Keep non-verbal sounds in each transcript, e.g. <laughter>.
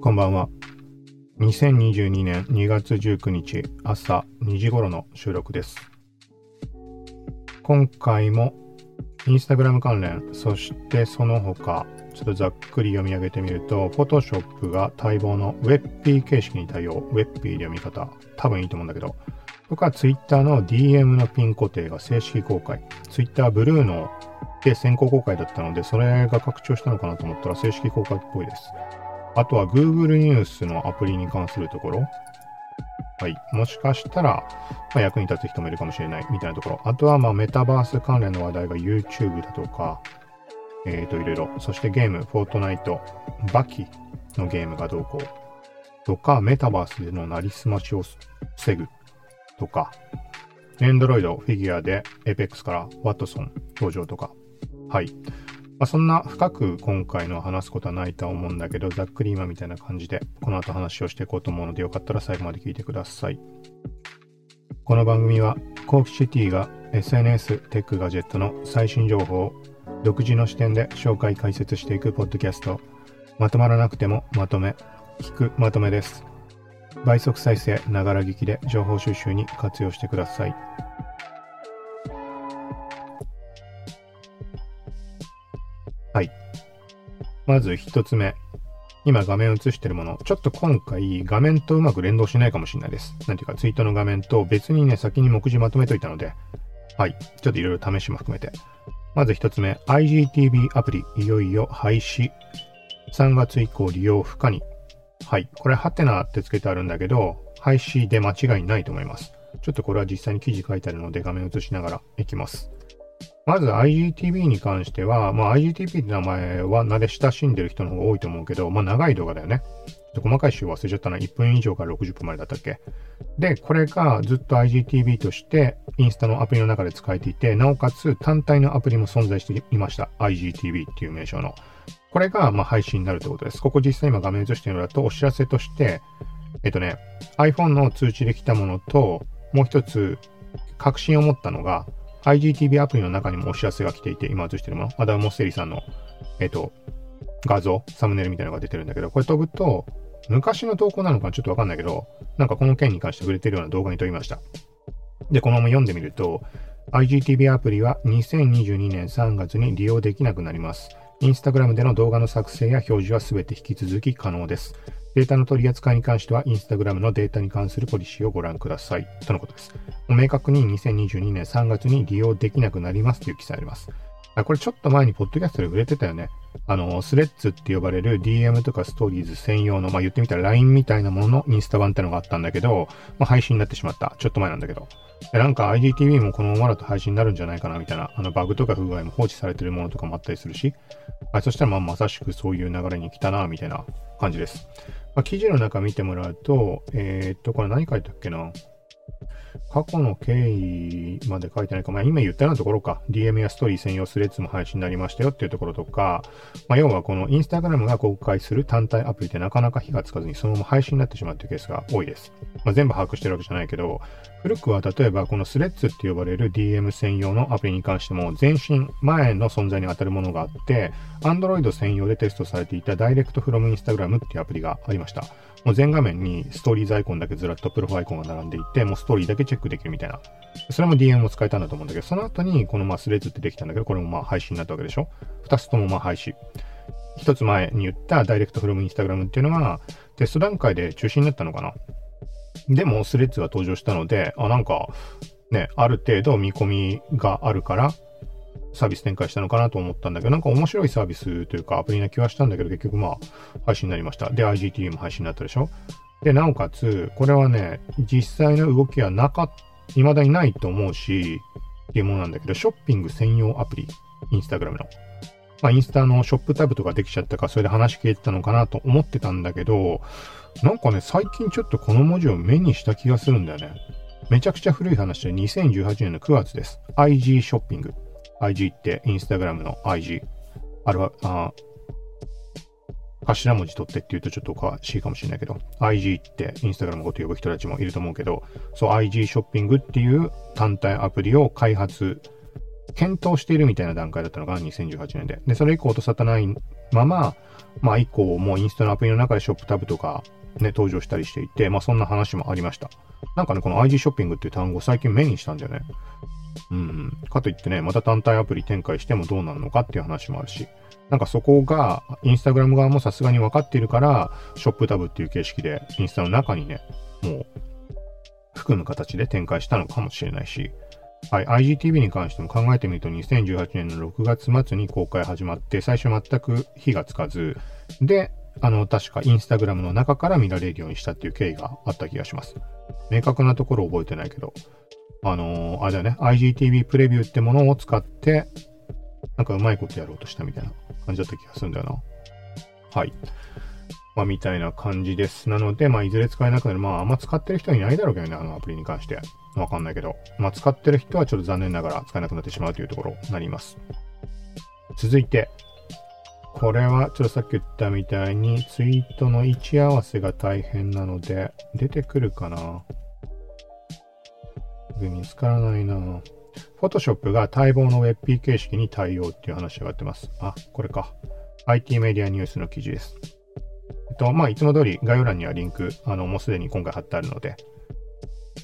こんばんは。2022年2月19日朝2時頃の収録です。今回もインスタグラム関連、そしてその他、ちょっとざっくり読み上げてみると、Photoshop が待望の WebP 形式に対応。WebP で読み方、多分いいと思うんだけど。とか、Twitter の DM のピン固定が正式公開。Twitter ブルーので先行公開だったので、それが拡張したのかなと思ったら正式公開っぽいです。あとは Google ニュースのアプリに関するところ。はい。もしかしたら、まあ、役に立つ人もいるかもしれないみたいなところ。あとは、まあ、メタバース関連の話題が YouTube だとか、えっ、ー、と、いろいろ。そしてゲーム、フォートナイト、バキのゲームがどうこう。とか、メタバースでのなりすましを防ぐ。とか、エンドロイド、フィギュアで Apex からワットソン登場とか。はい。まあ、そんな深く今回の話すことはないとは思うんだけど、ざっくり今みたいな感じで、この後話をしていこうと思うので、よかったら最後まで聞いてください。この番組は、コークシティが SNS、テック、ガジェットの最新情報を独自の視点で紹介解説していくポッドキャスト。まとまらなくてもまとめ、聞くまとめです。倍速再生、ながら聞きで情報収集に活用してくださ。い。まず一つ目。今画面映してるもの。ちょっと今回画面とうまく連動しないかもしれないです。なんていうかツイートの画面と別にね、先に目次まとめといたので、はい。ちょっといろいろ試しも含めて。まず一つ目。IGTV アプリ、いよいよ廃止。3月以降利用不可に。はい。これ、ハテナってつけてあるんだけど、廃止で間違いないと思います。ちょっとこれは実際に記事書いてあるので画面映しながらいきます。まず IGTV に関しては、まあ、IGTV って名前は慣れ親しんでる人の方が多いと思うけど、まあ、長い動画だよね。細かい週忘れちゃったな。1分以上から60分までだったっけ？で、これがずっと IGTV としてインスタのアプリの中で使えていて、なおかつ単体のアプリも存在していました。IGTV っていう名称の。これがまあ配信になるってことです。ここ実際今画面映してるのだとお知らせとして、えっとね、iPhone の通知で来たものと、もう一つ確信を持ったのが、IGTV アプリの中にもお知らせが来ていて、今映してるもの、アダム・モステリさんの、えっ、と、画像、サムネイルみたいなのが出てるんだけど、これ飛ぶと、昔の投稿なのかちょっとわかんないけど、なんかこの件に関して触れてるような動画に飛びました。で、このまま読んでみると、IGTV アプリは2022年3月に利用できなくなります。インスタグラムでの動画の作成や表示はすべて引き続き可能です。データの取り扱いに関しては、Instagram のデータに関するポリシーをご覧ください。とのことです。明確に2022年3月に利用できなくなりますという記載あります。あこれちょっと前にポッドキャストで触れてたよね。あの、スレッズって呼ばれる DM とかストーリーズ専用の、まあ、言ってみたら LINE みたいなもののインスタ版ってのがあったんだけど、まあ、配信になってしまった。ちょっと前なんだけど。なんか IGTV もこのままだと配信になるんじゃないかなみたいな、あのバグとか不具合も放置されてるものとかもあったりするし、あそしたらまあまさしくそういう流れに来たな、みたいな感じです。まあ、記事の中見てもらうと、えー、っと、これ何書いたっけな？過去の経緯まで書いてないか、まあ、今言ったようなところか、DM やストーリー専用スレッズも配信になりましたよっていうところとか、まあ、要はこのインスタグラムが公開する単体アプリってなかなか火がつかずにそのまま配信になってしまうっていうケースが多いです。まあ、全部把握してるわけじゃないけど、古くは例えばこのスレッズって呼ばれる DM 専用のアプリに関しても前身、前の存在に当たるものがあって、Android 専用でテストされていた Direct from Instagram っていうアプリがありました。もう全画面にストーリーズアイコンだけずらっとプロフアイコンが並んでいて、もうストーリーだけチェックできるみたいな。それも DM を使えたんだと思うんだけど、その後にこのまあスレッズってできたんだけど、これもまあ配信になったわけでしょ？二つともまあ廃止。一つ前に言ったダイレクトフロムインスタグラムっていうのがテスト段階で中止になったのかな？でもスレッズが登場したので、あ、なんかね、ある程度見込みがあるから、サービス展開したのかなと思ったんだけど、なんか面白いサービスというかアプリな気はしたんだけど、結局まあ配信になりました。で、IGTV も配信になったでしょ？で、なおかつ、これはね、実際の動きはなかっ、未だにないと思うし、っていうものなんだけど、ショッピング専用アプリ、インスタグラムの。まあ、インスタのショップタブとかできちゃったか、それで話消えてたのかなと思ってたんだけど、なんかね、最近ちょっとこの文字を目にした気がするんだよね。めちゃくちゃ古い話で2018年の9月です。IG ショッピング。IG ってインスタグラムの IG。あれは、あ頭文字取ってって言うとちょっとおかしいかもしれないけど、IG ってインスタグラムごと呼ぶ人たちもいると思うけど、そう IG ショッピングっていう単体アプリを開発、検討しているみたいな段階だったのが2018年で。で、それ以降音沙汰ないまま、まあ以降もうインスタのアプリの中でショップタブとかね、登場したりしていて、まあそんな話もありました。なんかね、この IG ショッピングっていう単語最近目にしたんだよね。うん。かといってね、また単体アプリ展開してもどうなるのかっていう話もあるし。なんかそこが、インスタグラム側もさすがに分かっているから、ショップタブっていう形式で、インスタの中にね、もう、含む形で展開したのかもしれないし、はい、IGTV に関しても考えてみると、2018年の6月末に公開始まって、最初全く火がつかず、で、あの、確かインスタグラムの中から見られるようにしたっていう経緯があった気がします。明確なところ覚えてないけど、あのー、あれだね、IGTV プレビューってものを使って、なんかうまいことやろうとしたみたいな感じだった気がするんだよな。はい。まあ、みたいな感じです。なので、まあ、いずれ使えなくなる。まあ、あんま使ってる人いないだろうけどね、あのアプリに関して。わかんないけど。まあ、使ってる人はちょっと残念ながら使えなくなってしまうというところになります。続いて、これはちょっとさっき言ったみたいにツイートの位置合わせが大変なので、出てくるかな見つからないな Photoshop が待望の WebP 形式に対応っていう話が上がってます。あ、これか。IT メディアニュースの記事です。えっと、まあ、いつも通り概要欄にはリンク、あの、もうすでに今回貼ってあるので。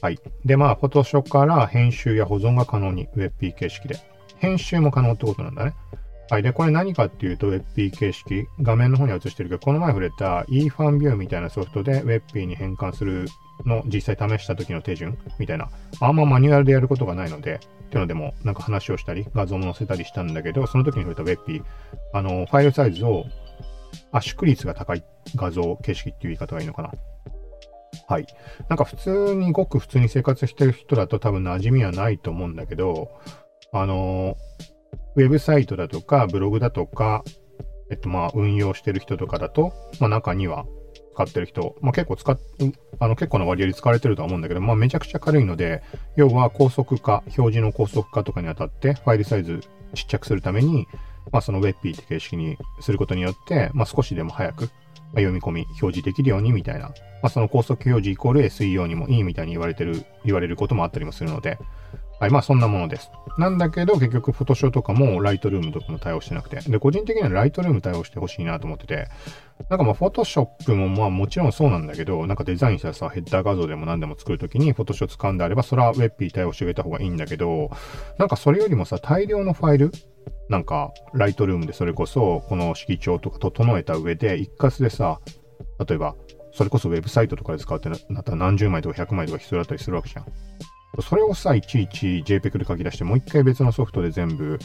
はい。で、まあ、Photoshop から編集や保存が可能に WebP 形式で。編集も可能ってことなんだね。はい。で、これ何かっていうと WebP 形式、画面の方には映してるけど、この前触れた eFanView みたいなソフトで WebP に変換するの実際試した時の手順みたいな。あんまマニュアルでやることがないので、っていうのでもなんか話をしたり、画像も載せたりしたんだけど、その時に触れた WebP、あの、ファイルサイズを圧縮率が高い画像形式っていう言い方がいいのかな。はい。なんか普通にごく普通に生活してる人だと多分馴染みはないと思うんだけど、あの、ウェブサイトだとか、ブログだとか、えっとまあ運用してる人とかだと、まあ中には使ってる人、まあ結構使っ、あの結構な割合で使われてるとは思うんだけど、まあめちゃくちゃ軽いので、要は高速化、表示の高速化とかにあたってファイルサイズちっちゃくするために、まあその WebP って形式にすることによって、まあ少しでも早く、読み込み、表示できるようにみたいな、まあその高速表示イコール SEO にもいいみたいに言われてる、言われることもあったりもするので、はい、まあそんなものです。なんだけど、結局、フォトショーとかも、ライトルームとかも対応してなくて。で、個人的にはライトルーム対応してほしいなと思ってて、なんかまあ、フォトショップもまあもちろんそうなんだけど、なんかデザインしたらさ、ヘッダー画像でも何でも作るときに、フォトショー使うんであれば、それは WebP 対応してくれた方がいいんだけど、なんかそれよりもさ、大量のファイルなんか、ライトルームでそれこそ、この色調とか整えた上で、一括でさ、例えば、それこそウェブサイトとかで使うってなったら何十枚とか100枚とか必要だったりするわけじゃん。それをさ、いちいち JPEG で書き出して、もう一回別のソフトで全部、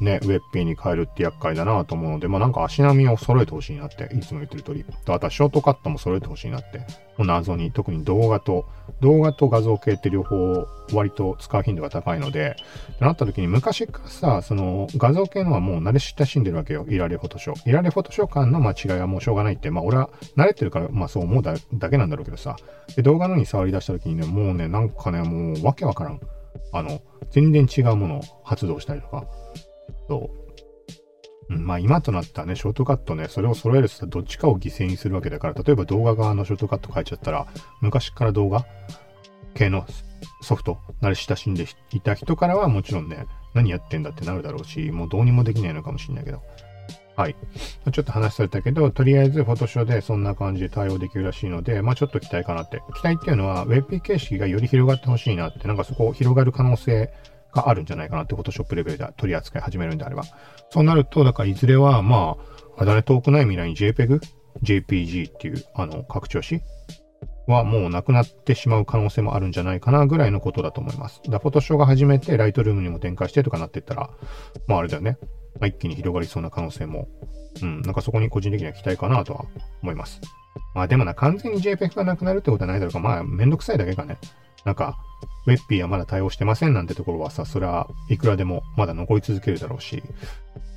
ね、ウェッピーに変えるって厄介だなと思うので、まあなんか足並みを揃えてほしいなって、いつも言ってる通り。あとはショートカットも揃えてほしいなって。もう謎に、特に動画と、動画と画像系って両方割と使う頻度が高いので、ってなった時に昔からさ、その画像系のはもう慣れ親しんでるわけよ。いられフォトショー。いられフォトショー間の間違いはもうしょうがないって、まあ俺は慣れてるから、まあそう思うだけなんだろうけどさ。で、動画のに触り出した時にね、もうね、なんかね、もうわけわからん。あの、全然違うものを発動したりとか。そう。まあ今となったね、ショートカットね、それを揃えるとどっちかを犠牲にするわけだから、例えば動画側のショートカット変えちゃったら、昔から動画系のソフト、慣れ親しんでいた人からはもちろんね、何やってんだってなるだろうし、もうどうにもできないのかもしれないけど。はい。ちょっと話されたけど、とりあえずフォトショーでそんな感じで対応できるらしいので、まあちょっと期待かなって。期待っていうのは、web 形式がより広がってほしいなって、なんかそこ広がる可能性があるんじゃないかなって、フォトショップレベルで取り扱い始めるんであれば。そうなると、だからいずれは、まあ、あだね遠くない未来に JPEG、JPG っていう、あの、拡張子はもうなくなってしまう可能性もあるんじゃないかなぐらいのことだと思います。だフォトショーが始めて、ライトルームにも展開してとかなっていったら、まああれだよね。まあ、一気に広がりそうな可能性も、うん、なんかそこに個人的には期待かなとは思います。まあでもな、完全に JPEG がなくなるってことはないだろうか。まあ、めんどくさいだけかね。なんか、ウェッピーはまだ対応してませんなんてところはさ、それはいくらでもまだ残り続けるだろうし、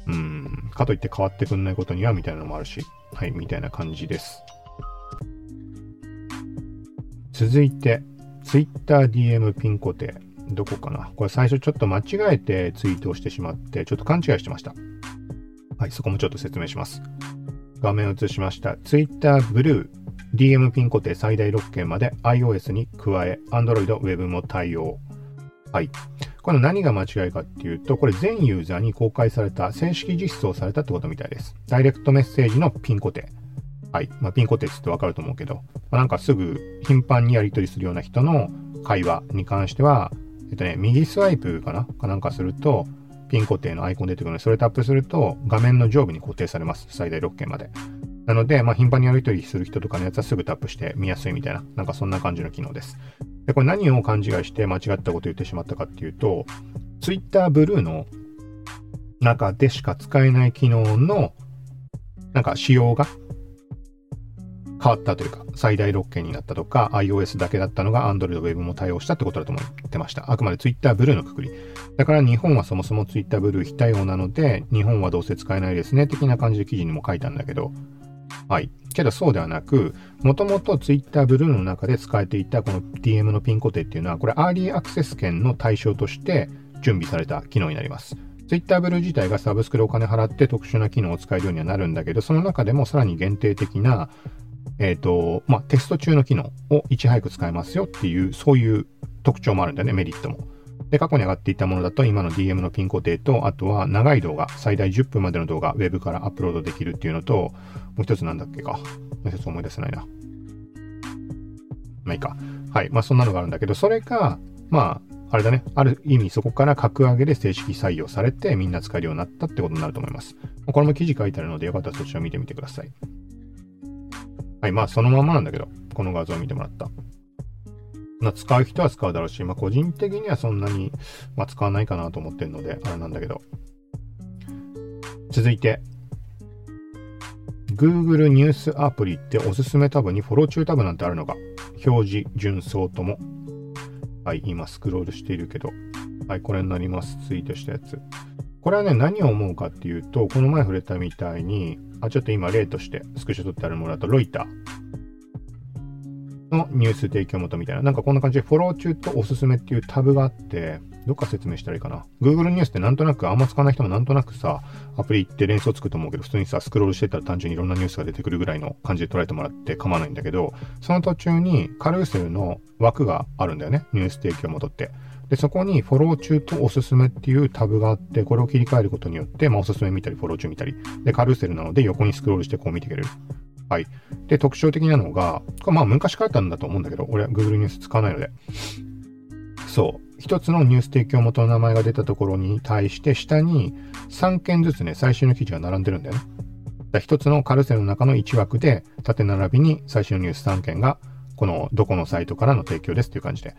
うん、かといって変わってくんないことにはみたいなのもあるし、はい、みたいな感じです。続いて、TwitterDM ピン固定。どこかなこれ最初ちょっと間違えてツイートをしてしまって、ちょっと勘違いしてました。はい、そこもちょっと説明します。画面映しました。Twitter Blue DM ピン固定最大6件まで iOS に加え Android Web も対応。はい。この何が間違いかっていうと、これ全ユーザーに公開された、正式実装されたってことみたいです。ダイレクトメッセージのピン固定。はい。まあ、ピン固定ってってわかると思うけど、まあ、なんかすぐ頻繁にやり取りするような人の会話に関しては、えっとね、右スワイプかな？かなんかすると、ピン固定のアイコン出てくるので、それタップすると画面の上部に固定されます。最大6件まで。なので、まあ、頻繁にやり取りする人とかのやつはすぐタップして見やすいみたいな、なんかそんな感じの機能です。で、これ何を勘違いして間違ったこと言ってしまったかっていうと、Twitter ブルーの中でしか使えない機能の、なんか仕様が変わったというか、最大6件になったとか、iOS だけだったのが Android Web も対応したってことだと思ってました。あくまで Twitter ブルーのくくり。だから日本はそもそも Twitter ブルー非対応なので、日本はどうせ使えないですね、的な感じで記事にも書いたんだけど、はい。けどそうではなく、もともと Twitter ブルーの中で使えていたこの DM のピン固定っていうのは、これアーリーアクセス権の対象として準備された機能になります。Twitter ブルー自体がサブスクでお金払って特殊な機能を使えるようにはなるんだけど、その中でもさらに限定的な、えっ、ー、と、まあ、テスト中の機能をいち早く使えますよっていう、そういう特徴もあるんだよね、メリットも。で、過去に上がっていたものだと、今の DM のピン固定と、あとは長い動画、最大10分までの動画、ウェブからアップロードできるっていうのと、もう一つなんだっけか。もう一つ思い出せないな。まあいいか。はい。まあそんなのがあるんだけど、それが、まあ、あれだね。ある意味そこから格上げで正式採用されてみんな使えるようになったってことになると思います。これも記事書いてあるのでよかったらそちら見てみてください。はい。まあそのままなんだけど、この画像を見てもらった。まあ、使う人は使うだろうし、まあ、個人的にはそんなに、まあ、使わないかなと思ってるので、あれなんだけど。続いて、Google ニュースアプリっておすすめタブにフォロー中タブなんてあるのか表示、順相とも。はい、今スクロールしているけど。はい、これになります。ツイートしたやつ。これはね、何を思うかっていうと、この前触れたみたいに、あ、ちょっと今例としてスクショ撮ってあるものだと、ロイター。のニュース提供元みたいな。なんかこんな感じでフォロー中とおすすめっていうタブがあって、どっか説明したらいいかな。Google ニュースってなんとなく、あんま使わない人もなんとなくさ、アプリって連想つくと思うけど、普通にさ、スクロールしてたら単純にいろんなニュースが出てくるぐらいの感じで捉えてもらって構わないんだけど、その途中にカルーセルの枠があるんだよね。ニュース提供元って。で、そこにフォロー中とおすすめっていうタブがあって、これを切り替えることによって、まあおすすめ見たり、フォロー中見たり。で、カルーセルなので横にスクロールしてこう見てくれる。はい。で、特徴的なのが、まあ昔からあったんだと思うんだけど、俺は Google ニュース使わないので。そう。一つのニュース提供元の名前が出たところに対して、下に3件ずつね、最新の記事が並んでるんだよね。だ一つのカルセルの中の1枠で、縦並びに最終のニュース3件が、このどこのサイトからの提供ですっていう感じで。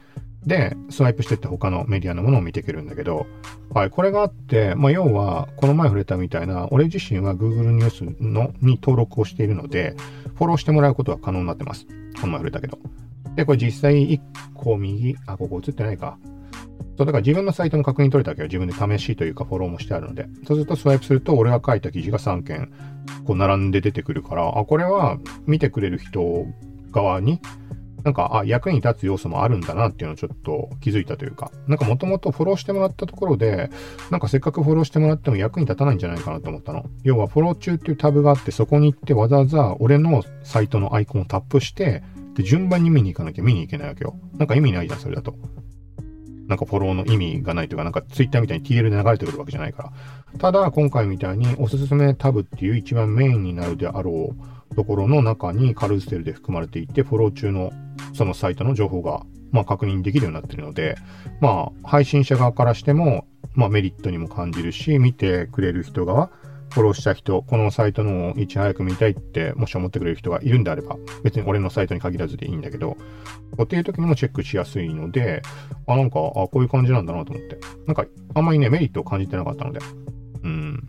で、スワイプしてって他のメディアのものを見ていけるんだけど、はい、これがあって、まあ、要は、この前触れたみたいな、俺自身は Google ニュースのに登録をしているので、フォローしてもらうことは可能になってます。この前触れたけど。で、これ実際1個右、あ、ここ映ってないか。そう、だから自分のサイトも確認取れたけど、自分で試しというかフォローもしてあるので、そうするとスワイプすると、俺が書いた記事が3件、こう並んで出てくるから、あ、これは見てくれる人側に、なんか、あ、役に立つ要素もあるんだなっていうのをちょっと気づいたというか、なんかもともとフォローしてもらったところで、なんかせっかくフォローしてもらっても役に立たないんじゃないかなと思ったの。要はフォロー中っていうタブがあって、そこに行ってわざわざ俺のサイトのアイコンをタップして、で、順番に見に行かなきゃ見に行けないわけよ。なんか意味ないじゃん、それだと。なんかフォローの意味がないというか、なんかツイッターみたいに TL で流れてくるわけじゃないから。ただ、今回みたいにおすすめタブっていう一番メインになるであろうところの中にカルーセルで含まれていて、フォロー中のそのサイトの情報が、まあ、確認できるようになってるので、まあ、配信者側からしても、まあ、メリットにも感じるし、見てくれる人側、フォローした人、このサイトのをいち早く見たいって、もし思ってくれる人がいるんであれば、別に俺のサイトに限らずでいいんだけど、っていう時にもチェックしやすいので、あ、なんか、あ、こういう感じなんだなと思って。なんか、あんまりね、メリットを感じてなかったので、うん。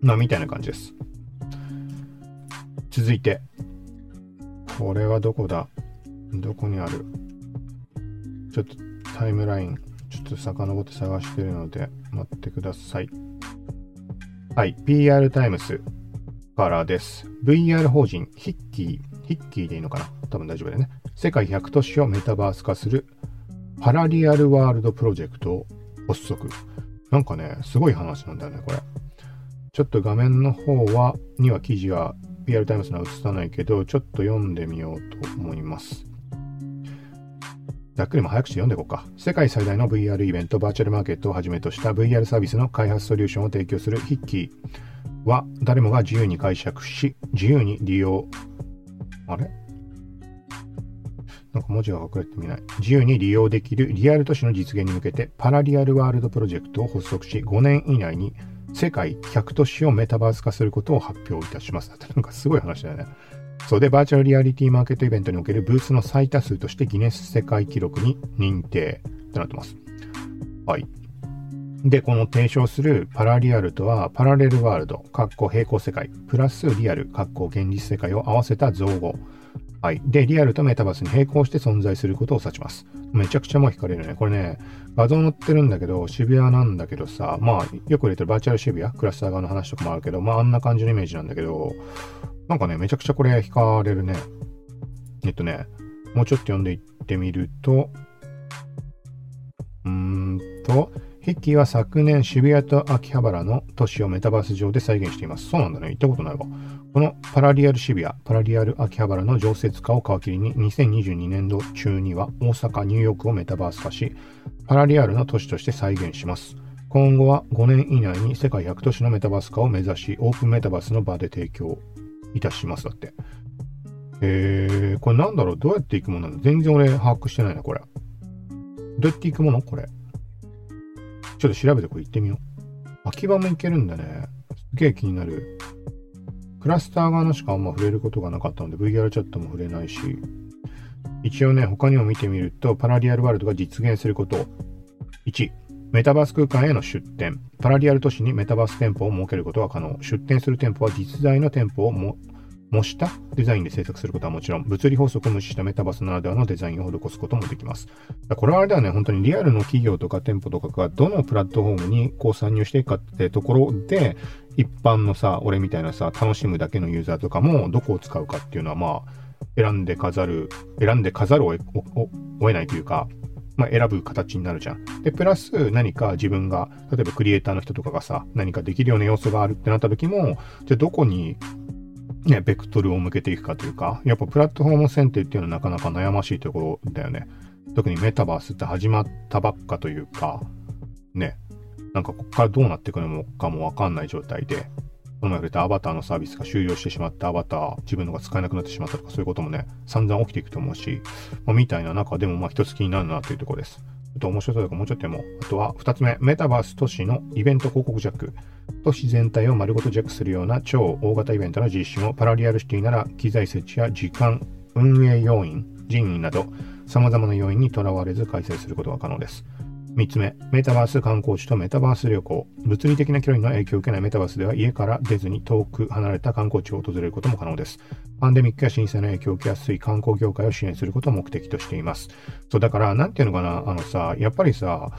まあ、みたいな感じです。続いて、これはどこだ？どこにある？ちょっとタイムライン、ちょっと遡って探してるので、待ってください。はい、PR タイムスからです。VR 法人ヒッキー、ヒッキーでいいのかな？多分大丈夫だよね。世界100都市をメタバース化するパラリアルワールドプロジェクトを発足。なんかね、すごい話なんだよね、これ。ちょっと画面の方は、には記事は PR タイムスには映さないけど、ちょっと読んでみようと思います。ざっくりも早口で読んでいこうか。世界最大の VR イベント、バーチャルマーケットをはじめとした VR サービスの開発ソリューションを提供するヒッキーは、誰もが自由に解釈し、自由に利用、あれ？なんか文字が隠れて見ない。自由に利用できるリアル都市の実現に向けて、パラリアルワールドプロジェクトを発足し、5年以内に世界100都市をメタバース化することを発表いたします。なんかすごい話だよね。そうで、バーチャルリアリティマーケットイベントにおけるブースの最多数としてギネス世界記録に認定となってます。はい。で、この提唱するパラリアルとは、パラレルワールド、かっこ平行世界、プラスリアル、かっこ現実世界を合わせた造語。はい。で、リアルとメタバースに並行して存在することを指します。めちゃくちゃもう惹かれるね。これね、画像載ってるんだけど、渋谷なんだけどさ、まあ、よく入れてるバーチャル渋谷、クラスター側の話とかもあるけど、まあ、あんな感じのイメージなんだけど、なんかね、めちゃくちゃこれ惹かれるね。えっとね、もうちょっと読んでいってみると、うーんと、ヒッキは昨年渋谷と秋葉原の都市をメタバース上で再現しています。そうなんだね。行ったことないわ。このパラリアル渋谷、パラリアル秋葉原の常設化を皮切りに2022年度中には大阪、ニューヨークをメタバース化し、パラリアルの都市として再現します。今後は5年以内に世界100都市のメタバース化を目指し、オープンメタバースの場で提供いたします。だって。えー、これなんだろう？どうやって行くものなの？全然俺把握してないな、これ。どうやって行くもの？これ。ちょっと調べてこれ行ってみよう。秋葉も行けるんだね。すげえ気になる。クラスター側のしかあんま触れることがなかったので VR チャットも触れないし、一応ね、他にも見てみると、パラリアルワールドが実現すること。1、メタバース空間への出店。パラリアル都市にメタバース店舗を設けることが可能。出店する店舗は実在の店舗をも模したデザインで制作することはもちろん、物理法則を無視したメタバースならではのデザインを施すこともできます。これはあれだよね、本当にリアルの企業とか店舗とかがどのプラットフォームにこう参入していくかってところで、一般のさ、俺みたいなさ、楽しむだけのユーザーとかもどこを使うかっていうのはまあ、選んで飾る、選んで飾るを得ないというか、まあ、選ぶ形になるじゃん。で、プラス何か自分が、例えばクリエイターの人とかがさ、何かできるような要素があるってなった時も、じゃあどこにね、ベクトルを向けていくかというか、やっぱプラットフォーム選定っていうのはなかなか悩ましいところだよね。特にメタバースって始まったばっかというか、ね、なんかここからどうなっていくのかもわかんない状態で、この前触れたアバターのサービスが終了してしまったアバター、自分のが使えなくなってしまったとかそういうこともね、散々起きていくと思うし、まあ、みたいな中でもまあ一つ気になるなというところです。っと面白そうだかもうちょっとでも。あとは2つ目、メタバース都市のイベント広告ジャック。都市全体を丸ごとジャックするような超大型イベントの実施もパラリアルシティなら機材設置や時間、運営要員、人員など様々な要因にとらわれず開催することが可能です。3つ目、メタバース観光地とメタバース旅行。物理的な距離の影響を受けないメタバースでは家から出ずに遠く離れた観光地を訪れることも可能です。パンデミックや震災の影響を受けやすい観光業界を支援することを目的としています。そう、だから、なんていうのかな、あのさ、やっぱりさ、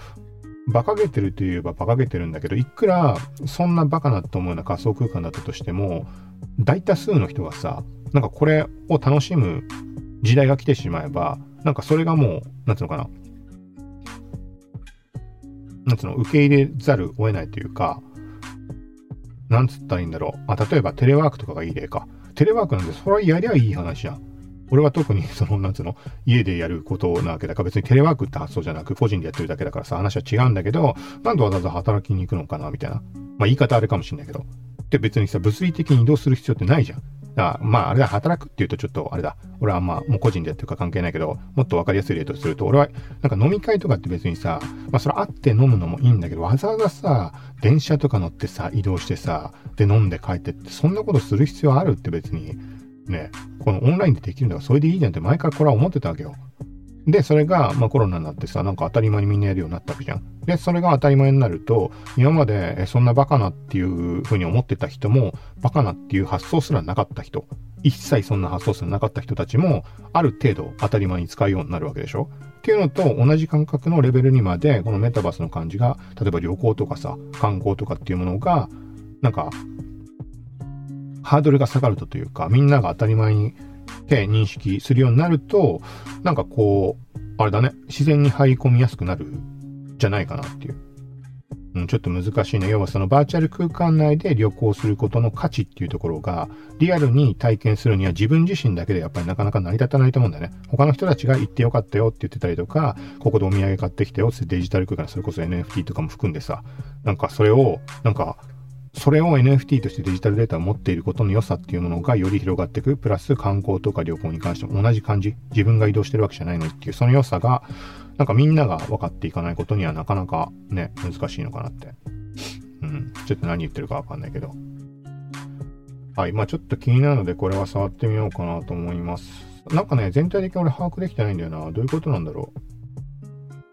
馬鹿げてるといえば馬鹿げてるんだけど、いくらそんなバカなと思うような仮想空間だったとしても、大多数の人がさ、なんかこれを楽しむ時代が来てしまえば、なんかそれがもう、なんつうのかな、なんつうの、受け入れざるを得ないというか、なんつったらいいんだろう。まあ、例えばテレワークとかがいい例か。テレワークなんで、それはやりゃいい話じゃん。俺は特にその、なんつうの、家でやることなわけだから別にテレワークって発想じゃなく、個人でやってるだけだからさ、話は違うんだけど、なんでわざわざ働きに行くのかな、みたいな。まあ言い方あれかもしんないけど。で別にさ、物理的に移動する必要ってないじゃん。だまあ、あれだ、働くっていうとちょっと、あれだ。俺はまあ、もう個人でやってるか関係ないけど、もっと分かりやすい例とすると、俺は、なんか飲み会とかって別にさ、まあ、それ会って飲むのもいいんだけど、わざわざさ、電車とか乗ってさ、移動してさ、で飲んで帰ってって、そんなことする必要あるって別に、ね、このオンラインでできるのがそれでいいじゃんって前からこれは思ってたわけよ。で、それが、まあコロナになってさ、なんか当たり前にみんなやるようになったわけじゃん。で、それが当たり前になると、今まで、えそんなバカなっていうふうに思ってた人も、バカなっていう発想すらなかった人、一切そんな発想すらなかった人たちも、ある程度当たり前に使うようになるわけでしょっていうのと同じ感覚のレベルにまで、このメタバースの感じが、例えば旅行とかさ、観光とかっていうものが、なんか、ハードルが下がるとというか、みんなが当たり前にて認識するようになると、なんかこう、あれだね、自然に入り込みやすくなるじゃないかなっていう。うん、ちょっと難しいね。要はそのバーチャル空間内で旅行することの価値っていうところが、リアルに体験するには自分自身だけでやっぱりなかなか成り立たないと思うんだよね。他の人たちが行ってよかったよって言ってたりとか、ここでお土産買ってきたよってデジタル空間、それこそ NFT とかも含んでさ、なんかそれを、なんか、それを NFT としてデジタルデータを持っていることの良さっていうものがより広がっていく。プラス観光とか旅行に関しても同じ感じ。自分が移動してるわけじゃないのにっていう、その良さが、なんかみんなが分かっていかないことにはなかなかね、難しいのかなってうん。ちょっと何言ってるかわかんないけど。はい。まあちょっと気になるので、これは触ってみようかなと思います。なんかね、全体的に俺把握できてないんだよな。どういうことなんだろう。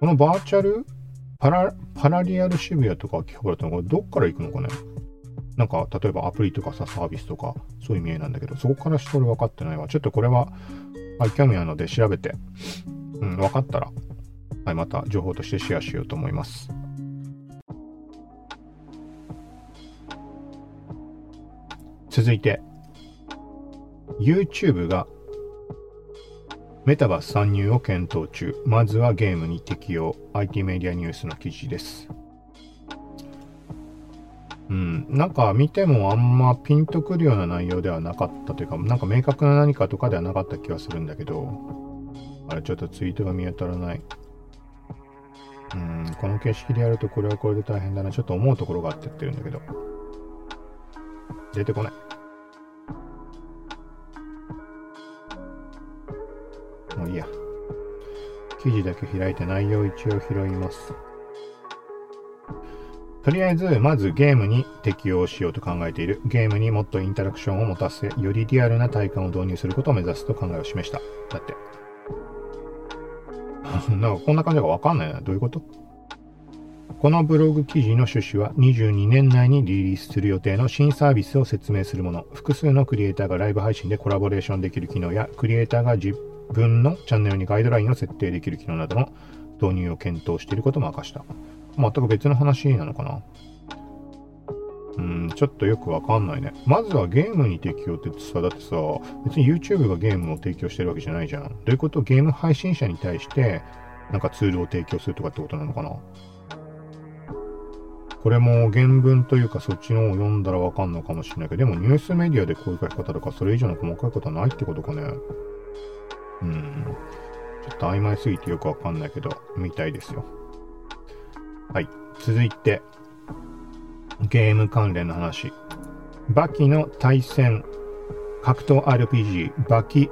このバーチャルパラ、パラリアル渋谷とか聞こえたのこれどっから行くのかねなんか、例えばアプリとかさ、サービスとか、そういう意味合いなんだけど、そこからして俺分かってないわ。ちょっとこれは、はい、興味あるので調べて、うん、分かったら、はい、また情報としてシェアしようと思います。続いて、YouTube がメタバース参入を検討中。まずはゲームに適用。IT メディアニュースの記事です。うん。なんか見てもあんまピンとくるような内容ではなかったというか、なんか明確な何かとかではなかった気はするんだけど、あれちょっとツイートが見当たらない。うん、この形式でやるとこれはこれで大変だな。ちょっと思うところがあって言ってるんだけど。出てこない。もういいや。記事だけ開いて内容一応拾います。とりあえず、まずゲームに適用しようと考えている。ゲームにもっとインタラクションを持たせ、よりリアルな体感を導入することを目指すと考えを示した。だって。なんかこんな感じがわかんないな。どういうこと？このブログ記事の趣旨は22年内にリリースする予定の新サービスを説明するもの。複数のクリエイターがライブ配信でコラボレーションできる機能や、クリエイターが自分のチャンネルにガイドラインを設定できる機能などの導入を検討していることも明かした。全く別の話なのかなうん、ちょっとよくわかんないね。まずはゲームに適用ってさ、だってさ、別に YouTube がゲームを提供してるわけじゃないじゃん。どういうこと？ゲーム配信者に対して、なんかツールを提供するとかってことなのかなこれも原文というかそっちのを読んだらわかんのかもしれないけど、でもニュースメディアでこういう書き方とかそれ以上の細かいことはないってことかね。うん。ちょっと曖昧すぎてよくわかんないけど、みたいですよ。はい。続いて、ゲーム関連の話。バキの対戦格闘 RPG バキ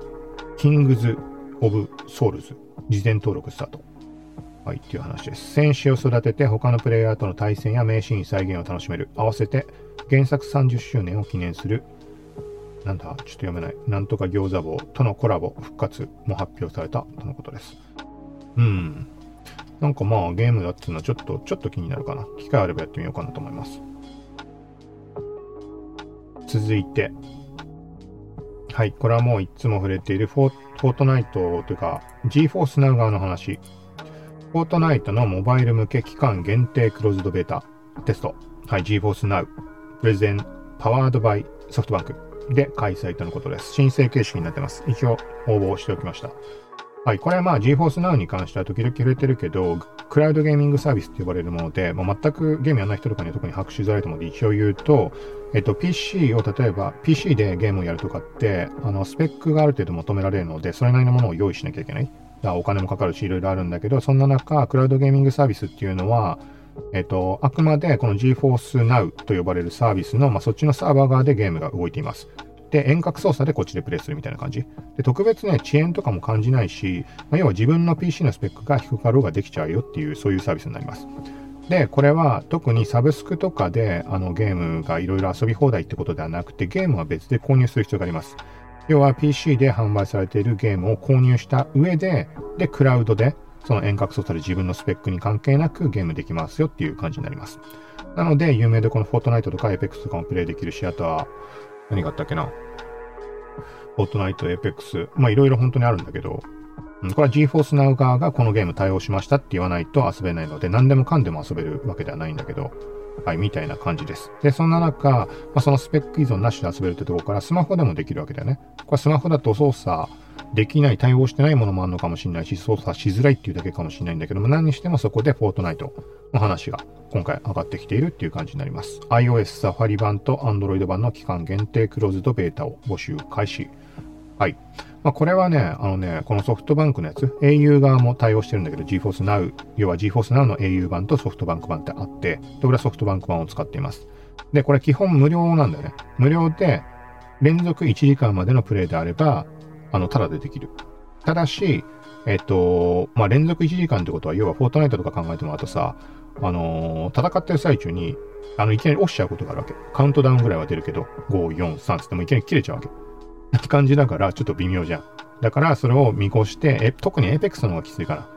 キングズ・オブ・ソウルズ事前登録スタート。はい、っていう話です。戦士を育てて他のプレイヤーとの対戦や名シーン再現を楽しめる。合わせて原作30周年を記念するなんだ、ちょっと読めない。なんとか餃子棒とのコラボ復活も発表されたとのことです。うん。なんかまあゲームだっていうのはちょっと、ちょっと気になるかな。機会あればやってみようかなと思います。続いて。はい。これはもういつも触れているフォートナイトというか GForce Now 側の話。フォートナイトのモバイル向け期間限定クローズドベータテスト。はい。GForce Now。プレゼンパワードバイソフトバンク。で開催とのことです。申請形式になってます。一応応募しておきました。はい。これはまあ GeForce Now に関しては時々触れてるけど、クラウドゲーミングサービスって呼ばれるもので、まあ、全くゲームやらない人とかには特に拍手づらいと思うので一応言うと、えっと PC を例えば PC でゲームをやるとかって、あのスペックがある程度求められるので、それなりのものを用意しなきゃいけない。だからお金もかかるし、いろいろあるんだけど、そんな中、クラウドゲーミングサービスっていうのは、えっと、あくまでこの GeForce Now と呼ばれるサービスの、まあ、そっちのサーバー側でゲームが動いています。で、遠隔操作でこっちでプレイするみたいな感じ。で、特別ね、遅延とかも感じないし、まあ、要は自分の PC のスペックが低かろうができちゃうよっていう、そういうサービスになります。で、これは特にサブスクとかであのゲームがいろいろ遊び放題ってことではなくて、ゲームは別で購入する必要があります。要は PC で販売されているゲームを購入した上で、で、クラウドで、その遠隔操作で自分のスペックに関係なくゲームできますよっていう感じになります。なので、有名でこのフォートナイトとか Apex とかもプレイできるし、あとは、何があったっけな？フォートナイト、エペックス、まあいろいろ本当にあるんだけど、うんこれは GeForce Now 側がこのゲーム対応しましたって言わないと遊べないので、何でもかんでも遊べるわけではないんだけど、はい、みたいな感じです。で、そんな中、まあ、そのスペック依存なしで遊べるってところからスマホでもできるわけだよね。これスマホだと操作、できない、対応してないものもあるのかもしれないし、操作しづらいっていうだけかもしれないんだけども、何にしてもそこでフォートナイトの話が今回上がってきているっていう感じになります。iOS Safari 版と Android 版の期間限定クローズドベータを募集開始。はい。まあ、これはね、あのね、このソフトバンクのやつ、au 側も対応してるんだけど、GForce Now、要は GForce Now の au 版とソフトバンク版ってあって、で、俺はソフトバンク版を使っています。で、これ基本無料なんだよね。無料で、連続1時間までのプレイであれば、あの、ただでできる。ただし、えっと、まあ、連続1時間ってことは、要はフォートナイトとか考えてもらうとさ、あのー、戦ってる最中に、あの、いきなり落ちちゃうことがあるわけ。カウントダウンぐらいは出るけど、5、4、3つってもいきなり切れちゃうわけ。って感じだから、ちょっと微妙じゃん。だから、それを見越して、え、特に APEX の方がきついから。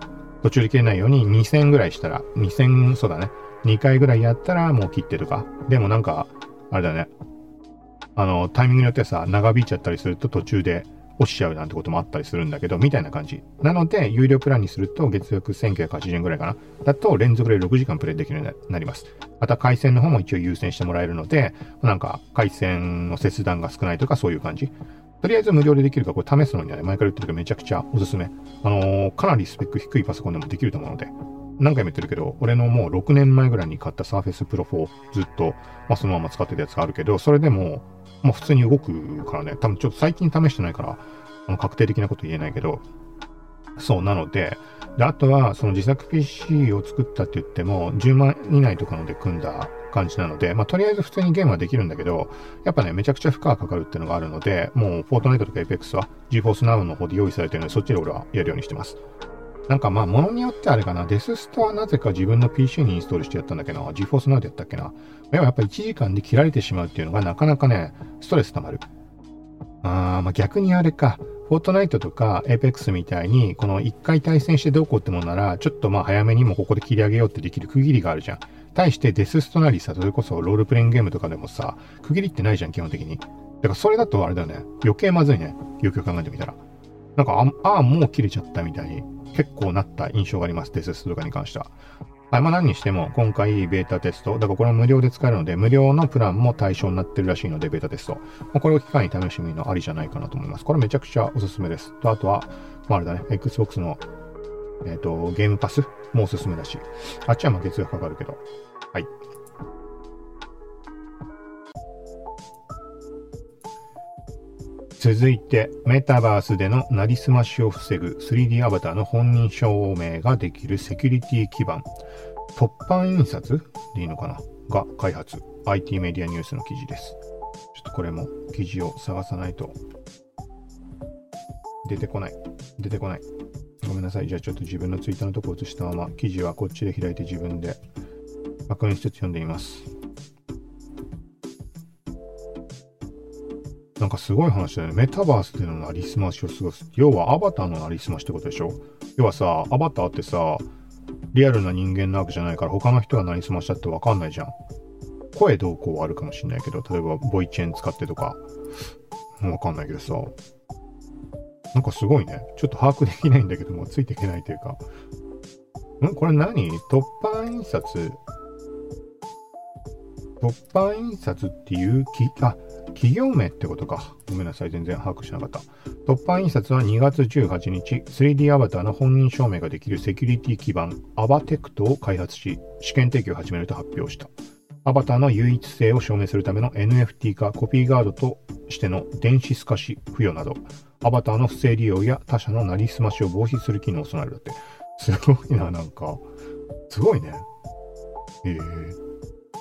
途中で切れないように2000ぐらいしたら、2000、そうだね。2回ぐらいやったらもう切ってとか。でもなんか、あれだね。あの、タイミングによってさ、長引いちゃったりすると途中で落ちちゃうなんてこともあったりするんだけど、みたいな感じ。なので、有料プランにすると月額1980円ぐらいかな。だと連続で6時間プレイできるようになります。また回線の方も一応優先してもらえるので、なんか回線の切断が少ないとかそういう感じ。とりあえず無料でできるかこれ試すのにはね、前から言ってるけどめちゃくちゃおすすめ。あのー、かなりスペック低いパソコンでもできると思うので、何回も言ってるけど、俺のもう6年前ぐらいに買った Surface Pro 4ずっと、まあ、そのまま使ってたやつがあるけど、それでも、まあ、普通に動くからね、多分ちょっと最近試してないから、あの確定的なこと言えないけど、そうなので、で、あとは、その自作 PC を作ったって言っても、10万以内とかので組んだ感じなので、まあ、とりあえず普通にゲームはできるんだけど、やっぱね、めちゃくちゃ負荷がかかるっていうのがあるので、もう、フォートナイトとか Apex は GForce Now の方で用意されてるので、そっちで俺はやるようにしてます。なんかまあ、ものによってあれかな、デスストはなぜか自分の PC にインストールしてやったんだけど、GForce Now でやったっけな。やっぱ1時間で切られてしまうっていうのがなかなかね、ストレス溜まる。あー、まあ逆にあれか、フォートナイトとか Apex みたいに、この1回対戦してどうこうってもんなら、ちょっとまあ早めにもここで切り上げようってできる区切りがあるじゃん。対してデスストなりさ、それこそロールプレインゲームとかでもさ、区切りってないじゃん、基本的に。だからそれだとあれだよね。余計まずいね。よくよく考えてみたら。なんか、ああ、もう切れちゃったみたいに結構なった印象があります。デスストとかに関しては。はい、まあ何にしても、今回ベータテスト、だからこれは無料で使えるので、無料のプランも対象になってるらしいので、ベータテスト。まあ、これを機会に楽しみのありじゃないかなと思います。これめちゃくちゃおすすめです。と、あとは、まああれだね、Xbox の、えっ、ー、と、ゲームパスもおすすめだし、あっちはまあ月額かかるけど、はい。続いて、メタバースでのなりすましを防ぐ 3D アバターの本人証明ができるセキュリティ基盤、突版印刷でいいのかな？が開発。IT メディアニュースの記事です。ちょっとこれも記事を探さないと出てこない。出てこない。ごめんなさい。じゃあちょっと自分のツイッターのとこ映したまま記事はこっちで開いて自分で確認しつつ読んでみます。なんかすごい話だよね。メタバースでのなりすましを過ごす。要はアバターのなりすましってことでしょ？要はさ、アバターってさ、リアルな人間なわけじゃないから他の人がなりすましたってわかんないじゃん。声どうこうはあるかもしんないけど、例えばボイチェーン使ってとか、わかんないけどさ、なんかすごいね。ちょっと把握できないんだけども、ついていけないというか。ん？これ何？突版印刷突版印刷っていうき、あ、企業名ってことか。ごめんなさい。全然把握しなかった。突版印刷は2月18日、3D アバターの本人証明ができるセキュリティ基盤、アバテクトを開発し、試験提供を始めると発表した。アバターの唯一性を証明するための NFT 化、コピーガードとしての電子透かし付与など、アバターの不正利用や他社のなりすましを防止する機能を備えるだって。すごいな、なんか。すごいね。えー、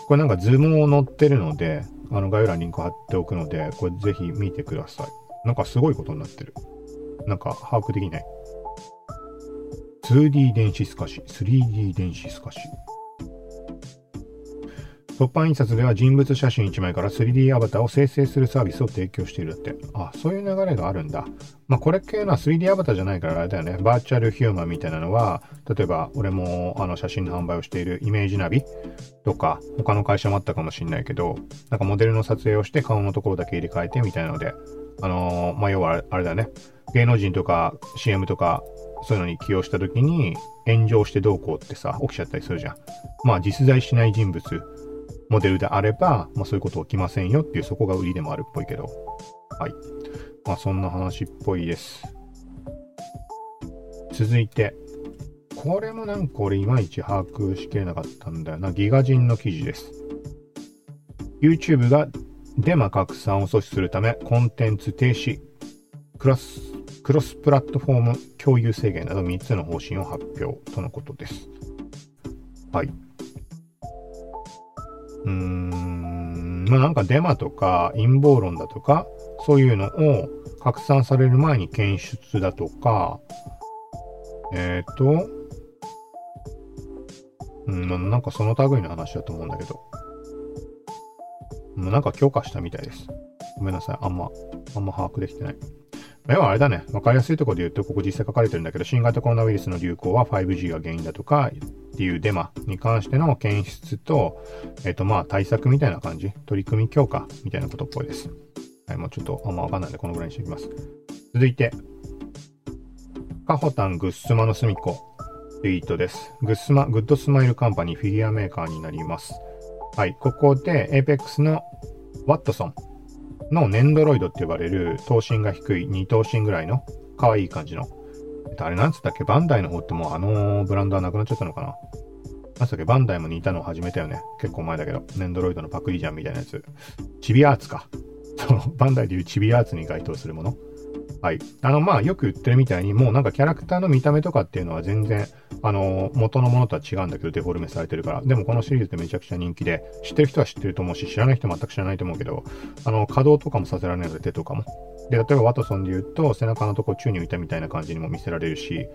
これなんか図も載ってるので、あの概要欄にリンク貼っておくので、これぜひ見てください。なんかすごいことになってる。なんか把握できない。2D 電子透かし、3D 電子透かし。突版印刷では人物写真1枚から 3D アバターを生成するサービスを提供しているって。あ、そういう流れがあるんだ。まあ、これ系のは 3D アバターじゃないからあれだよね。バーチャルヒューマンみたいなのは、例えば俺もあの写真の販売をしているイメージナビとか、他の会社もあったかもしんないけど、なんかモデルの撮影をして顔のところだけ入れ替えてみたいなので、あのー、まあ、要はあれだね。芸能人とか CM とかそういうのに起用した時に炎上してどうこうってさ、起きちゃったりするじゃん。まあ実在しない人物モデルであれば、まあ、そういうこと起きませんよっていうそこが売りでもあるっぽいけど。はい。まあそんな話っぽいです。続いて、これもなんか俺いまいち把握しきれなかったんだよな。ギガ人の記事です。YouTube がデマ拡散を阻止するためコンテンツ停止、クロス、クロスプラットフォーム共有制限など3つの方針を発表とのことです。はい。うーん、まあなんかデマとか陰謀論だとか、そういうのを拡散される前に検出だとか、えっ、ー、と、うん、なんかその類の話だと思うんだけど。なんか強化したみたいです。ごめんなさい。あんま、あんま把握できてない。要はあれだね。わかりやすいところで言うと、ここ実際書かれてるんだけど、新型コロナウイルスの流行は 5G が原因だとか、っていうデマに関しての検出と、えっ、とまあ対策みたいな感じ、取り組み強化みたいなことっぽいです。はい、もうちょっとあんまわかんないんで、このぐらいにしておきます。続いて、カホタングッスマの隅っこ。ツイートです。グッスマ、グッドスマイルカンパニーフィギュアメーカーになります。はい、ここで APEX のワットソンのねんどろいどって呼ばれる頭身が低い2頭身ぐらいの可愛い感じの。あれなんつったっけバンダイの方ってもうあのブランドはなくなっちゃったのかななんつったっけバンダイも似たのを始めたよね。結構前だけど。ねんどろいどのパクリじゃんみたいなやつ。チビアーツか。その、バンダイでいうチビアーツに該当するもの。はい。あの、まあ、よく言ってるみたいに、もうなんかキャラクターの見た目とかっていうのは全然、あの、元のものとは違うんだけど、デフォルメされてるから。でもこのシリーズってめちゃくちゃ人気で、知ってる人は知ってると思うし、知らない人は全く知らないと思うけど、あの、稼働とかもさせられないので、手とかも。で、例えばワトソンで言うと、背中のとこ宙に浮いたみたいな感じにも見せられるし、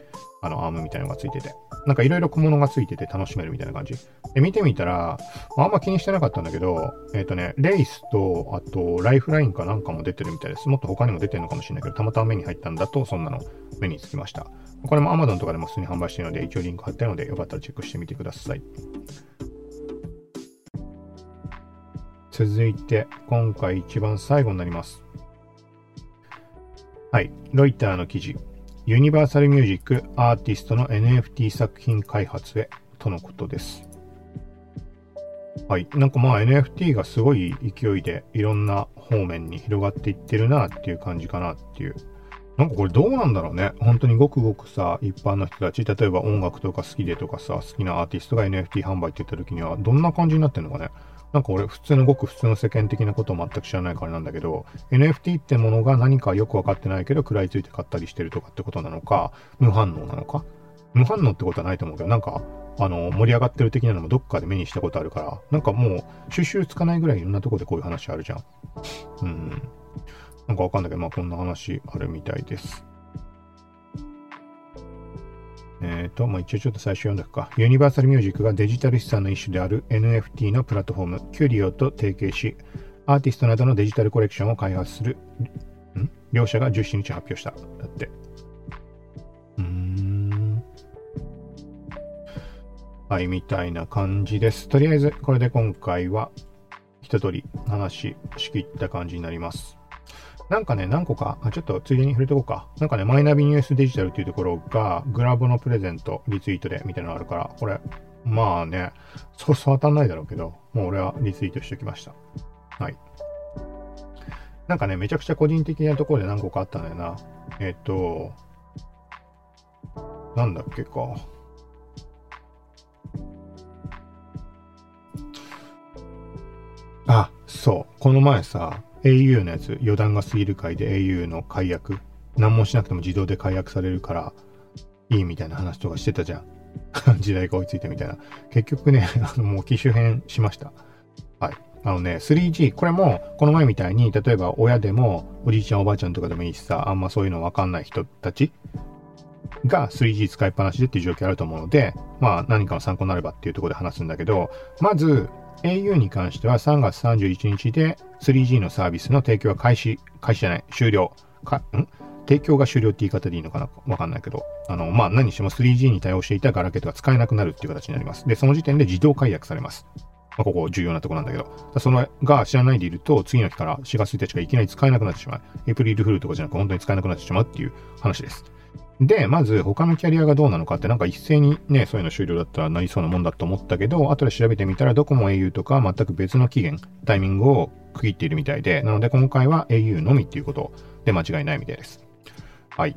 あの、アームみたいなのがついてて。なんかいろいろ小物がついてて楽しめるみたいな感じ。で、見てみたら、まあ、あんま気にしてなかったんだけど、えっ、ー、とね、レイスと、あと、ライフラインかなんかも出てるみたいです。もっと他にも出てるのかもしれないけど、たまたま目に入ったんだと、そんなの目につきました。これも Amazon とかでも普通に販売してるので、一応リンク貼ってるので、よかったらチェックしてみてください。続いて、今回一番最後になります。はい。ロイターの記事。ユニバーサルミュージックアーティストの NFT 作品開発へとのことです。はい。なんかまあ NFT がすごい勢いでいろんな方面に広がっていってるなっていう感じかなっていう。なんかこれどうなんだろうね。本当にごくごくさ、一般の人たち、例えば音楽とか好きでとかさ、好きなアーティストが NFT 販売って言った時には、どんな感じになってんのかね。なんか俺、普通のごく普通の世間的なことを全く知らないからなんだけど、NFT ってものが何かよくわかってないけど、食らいついて買ったりしてるとかってことなのか、無反応なのか？無反応ってことはないと思うけど、なんか、あの、盛り上がってる的なのもどっかで目にしたことあるから、なんかもう、収集つかないぐらいいろんなとこでこういう話あるじゃん。うん。なんかわかんないけど、まあこんな話あるみたいです。えっ、ー、と、まあ、一応ちょっと最初読んだか。ユニバーサルミュージックがデジタル資産の一種である NFT のプラットフォーム、キュリオと提携し、アーティストなどのデジタルコレクションを開発する、ん？両者が17日発表した。だって。うーん。はい、みたいな感じです。とりあえず、これで今回は一通り話しきった感じになります。なんかね、何個か、あちょっとついでに触れとこうか。なんかね、マイナビニュースデジタルっていうところが、グラボのプレゼント、リツイートで、みたいなのあるから、これ、まあね、そうそう当たんないだろうけど、もう俺はリツイートしておきました。はい。なんかね、めちゃくちゃ個人的なところで何個かあったんだよな。えっ、と、なんだっけか。あ、そう。この前さ、au のやつ、余談が過ぎる回で au の解約、何もしなくても自動で解約されるから、いいみたいな話とかしてたじゃん。<laughs> 時代が追いついてみたいな。結局ね、あの、もう機種変しました。はい。あのね、3G、これも、この前みたいに、例えば親でも、おじいちゃんおばあちゃんとかでもいいしさ、あんまそういうのわかんない人たちが 3G 使いっぱなしでっていう状況あると思うので、まあ何かの参考になればっていうところで話すんだけど、まず、au に関しては3月31日で 3G のサービスの提供は開始、開始じゃない、終了。か、ん？提供が終了って言い方でいいのかな？わかんないけど。あの、まあ、何にしても 3G に対応していたガラケーとか使えなくなるっていう形になります。で、その時点で自動解約されます。まあ、ここ重要なとこなんだけど。そのが知らないでいると、次の日から4月1日がいきなり使えなくなってしまう。エイプリルフルとかじゃなく本当に使えなくなってしまうっていう話です。で、まず他のキャリアがどうなのかってなんか一斉にね、そういうの終了だったらなりそうなもんだと思ったけど、後で調べてみたらドコモ au とか全く別の期限、タイミングを区切っているみたいで、なので今回は au のみっていうことで間違いないみたいです。はい。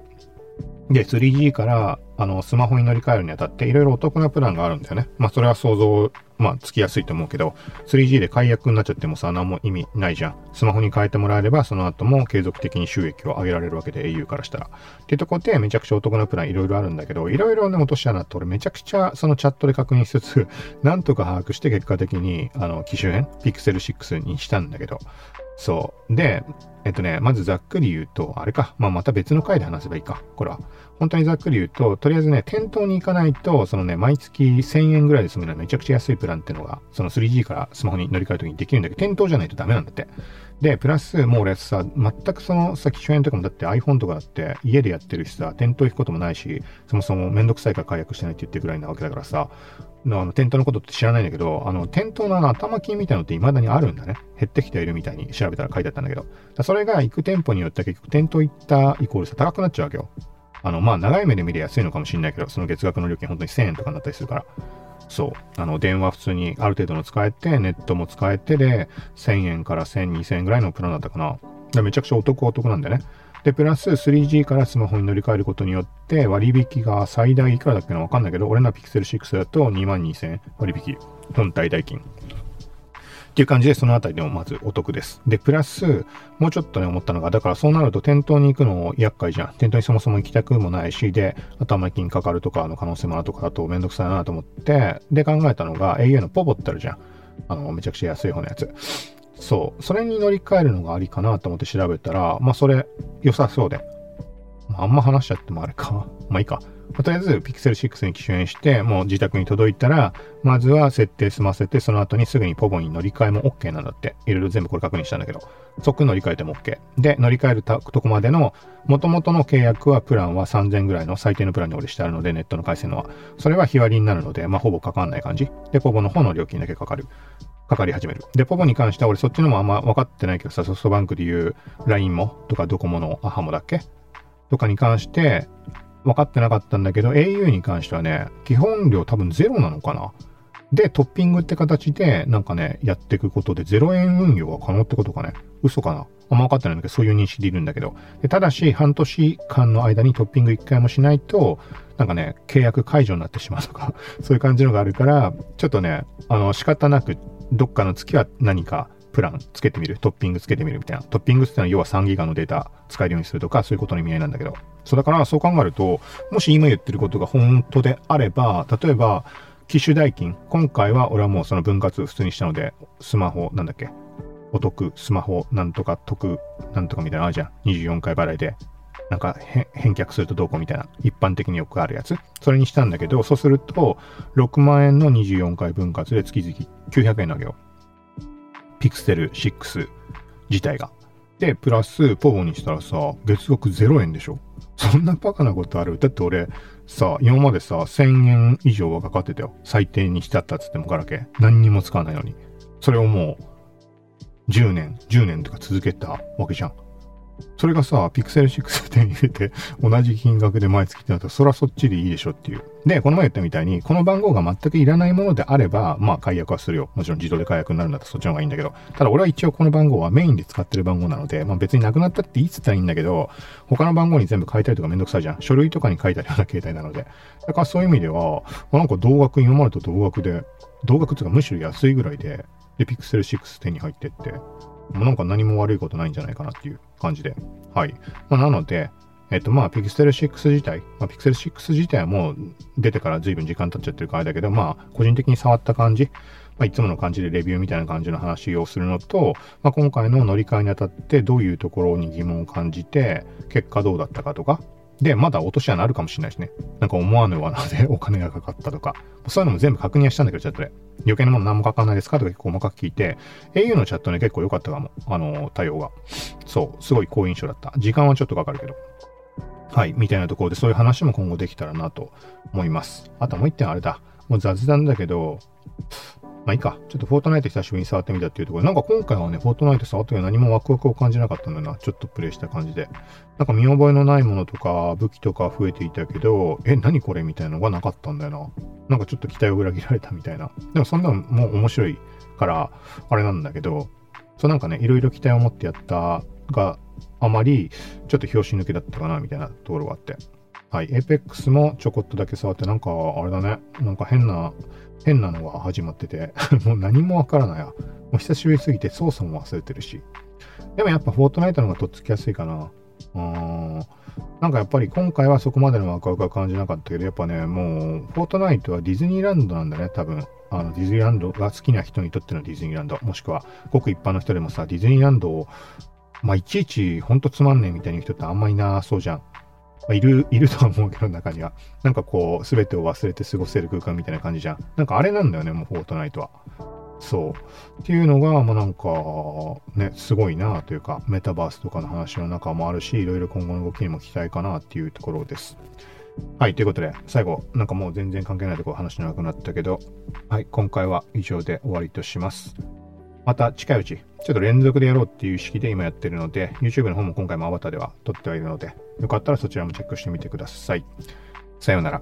で、3G からあのスマホに乗り換えるにあたっていろいろお得なプランがあるんだよね。まあそれは想像、まあつきやすいと思うけど、3G で解約になっちゃってもさ、何も意味ないじゃん。スマホに変えてもらえれば、その後も継続的に収益を上げられるわけで au からしたら。っていうとこでめちゃくちゃお得なプランいろいろあるんだけど、いろいろね、落とし穴って俺めちゃくちゃそのチャットで確認しつつ、<laughs> なんとか把握して結果的にあの機種変、Pixel 6にしたんだけど、そう。で、えっとね、まずざっくり言うと、あれか。まあ、また別の回で話せばいいか。これは。本当にざっくり言うと、とりあえずね、店頭に行かないと、そのね、毎月1000円ぐらいで済むのはめちゃくちゃ安いプランっていうのが、その 3G からスマホに乗り換えるときにできるんだけど、店頭じゃないとダメなんだって。で、プラス、もう俺さ、全くそのさ、機種変とかもだって iPhone とかだって家でやってるしさ、店頭行くこともないし、そもそもめんどくさいから解約してないって言ってるぐらいなわけだからさ、のあの店頭のことって知らないんだけど、あの店頭のあの頭金みたいなのって未だにあるんだね。減ってきているみたいに調べたら書いてあったんだけど。それが行く店舗によって結局店頭行ったイコールさ高くなっちゃうわけよ。あの、まあ長い目で見りゃ安いのかもしれないけど、その月額の料金本当に1000円とかになったりするから。そう。あの、電話普通にある程度の使えて、ネットも使えてで、1000円から1000、2000円ぐらいのプランだったかな。めちゃくちゃお得お得なんだよね。で、プラス 3G からスマホに乗り換えることによって割引が最大いくらだっけなわかんないけど、俺の Pixel 6だと2万2000円割引。本体代金。っていう感じで、そのあたりでもまずお得です。で、プラス、もうちょっとね、思ったのが、だからそうなると店頭に行くのも厄介じゃん。店頭にそもそも行きたくもないし、で、頭金かかるとかの可能性もあるとかだとめんどくさいなと思って、で、考えたのが au のポボってあるじゃん。あの、めちゃくちゃ安い方のやつ。そう。それに乗り換えるのがありかなと思って調べたら、まあそれ良さそうで。まあ、あんま話しちゃってもあれか。<laughs> まあいいか。とりあえず Pixel 6に機種変して、もう自宅に届いたら、まずは設定済ませて、その後にすぐにポボに乗り換えも OK なんだって。いろいろ全部これ確認したんだけど。即乗り換えても OK。で、乗り換えるとこまでの、元々の契約は、プランは3000ぐらいの最低のプランに俺してあるので、ネットの回線のは。それは日割りになるので、まあほぼかかんない感じ。で、ポボの方の料金だけかかる。かかり始める。で、ポポに関しては俺そっちのもあんま分かってないけどさ、ソフトバンクで言う LINE もとかドコモのアハモだっけ？とかに関して分かってなかったんだけど、au に関してはね、基本料多分ゼロなのかな？で、トッピングって形で、なんかね、やっていくことで0円運用が可能ってことかね？嘘かな？あんま分かってないんだけど、そういう認識でいるんだけど。でただし、半年間の間にトッピング1回もしないと、なんかね、契約解除になってしまうとか、そういう感じのがあるから、ちょっとね、あの、仕方なくどっかの月は何かプランつけてみる、トッピングつけてみるみたいな。トッピングってのは要は3ギガのデータ使えるようにするとか、そういうことの意味合いなんだけど。そうだからそう考えると、もし今言ってることが本当であれば、例えば、機種代金。今回は俺はもうその分割普通にしたので、スマホ、なんだっけ？お得、スマホ、なんとか得、なんとかみたいなのあるじゃん。24回払いで。なんか返却するとどうこうみたいな、一般的によくあるやつ。それにしたんだけど、そうすると、6万円の24回分割で月々900円なわけよ。ピクセル6自体が。で、プラス、ポボにしたらさ、月額0円でしょそんなバカなことある？だって俺、さ、今までさ、1000円以上はかかってたよ。最低にしちゃったっつってもガラケー。何にも使わないのに。それをもう、10年、10年とか続けたわけじゃん。それがさ、ピクセル6手に入れて、同じ金額で毎月ってなったら、そらそっちでいいでしょっていう。で、この前言ったみたいに、この番号が全くいらないものであれば、まあ解約はするよ。もちろん自動で解約になるんだったらそっちの方がいいんだけど、ただ俺は一応この番号はメインで使ってる番号なので、まあ別になくなったっていつったらいいんだけど、他の番号に全部変えたりとかめんどくさいじゃん。書類とかに書いたりような携帯なので。だからそういう意味では、なんか同額、今までと同額で、同額っていうかむしろ安いぐらいで、で、ピクセル6手に入ってって、なんか何も悪いことないんじゃないかなっていう感じで。はい。まあ、なので、えっとまあ、ピクセル6自体、まあ、ピクセル6自体はもう出てから随分時間経っちゃってるからだけど、まあ、個人的に触った感じ、まあ、いつもの感じでレビューみたいな感じの話をするのと、まあ、今回の乗り換えにあたってどういうところに疑問を感じて、結果どうだったかとか、で、まだ落とし穴あるかもしれないしね。なんか思わぬ罠で <laughs> お金がかかったとか。そういうのも全部確認はしたんだけど、チャットで。余計なもの何もかかんないですかとか結構細かく聞いて、au のチャットね、結構良かったかも。あの、対応が。そう、すごい好印象だった。時間はちょっとかかるけど。はい、みたいなところでそういう話も今後できたらなと思います。あともう一点あれだ。もう雑談だけど、まあいいか。ちょっとフォートナイト久しぶりに触ってみたっていうところで、なんか今回はね、フォートナイト触った時は何もワクワクを感じなかったんだな。ちょっとプレイした感じで。なんか見覚えのないものとか武器とか増えていたけど、え、何これみたいなのがなかったんだよな。なんかちょっと期待を裏切られたみたいな。でもそんなのもう面白いから、あれなんだけど、そうなんかね、いろいろ期待を持ってやったがあまり、ちょっと拍子抜けだったかな、みたいなところがあって。はい。Apex もちょこっとだけ触って、なんか、あれだね。なんか変な、変なのが始まってて <laughs> もう何もわからないや。もう久しぶりすぎて操作も忘れてるし。でもやっぱフォートナイトの方がとっつきやすいかな。うん。なんかやっぱり今回はそこまでのワクワクは感じなかったけど、やっぱね、もう、フォートナイトはディズニーランドなんだね、多分。あの、ディズニーランドが好きな人にとってのディズニーランド。もしくは、ごく一般の人でもさ、ディズニーランドを、まあ、いちいちほんとつまんねえみたいな人ってあんまいなそうじゃん。まあ、いる、<laughs> いるとは思うけど、中には。なんかこう、すべてを忘れて過ごせる空間みたいな感じじゃん。なんかあれなんだよね、もうフォートナイトは。そう。っていうのが、まあなんか、ね、すごいなというか、メタバースとかの話の中もあるし、いろいろ今後の動きにも期待かなっていうところです。はい、ということで、最後、なんかもう全然関係ないところ話長くなったけど、はい、今回は以上で終わりとします。また近いうち、ちょっと連続でやろうっていう意識で今やってるので、YouTube の方も今回もアバターでは撮ってはいるので、よかったらそちらもチェックしてみてください。さようなら。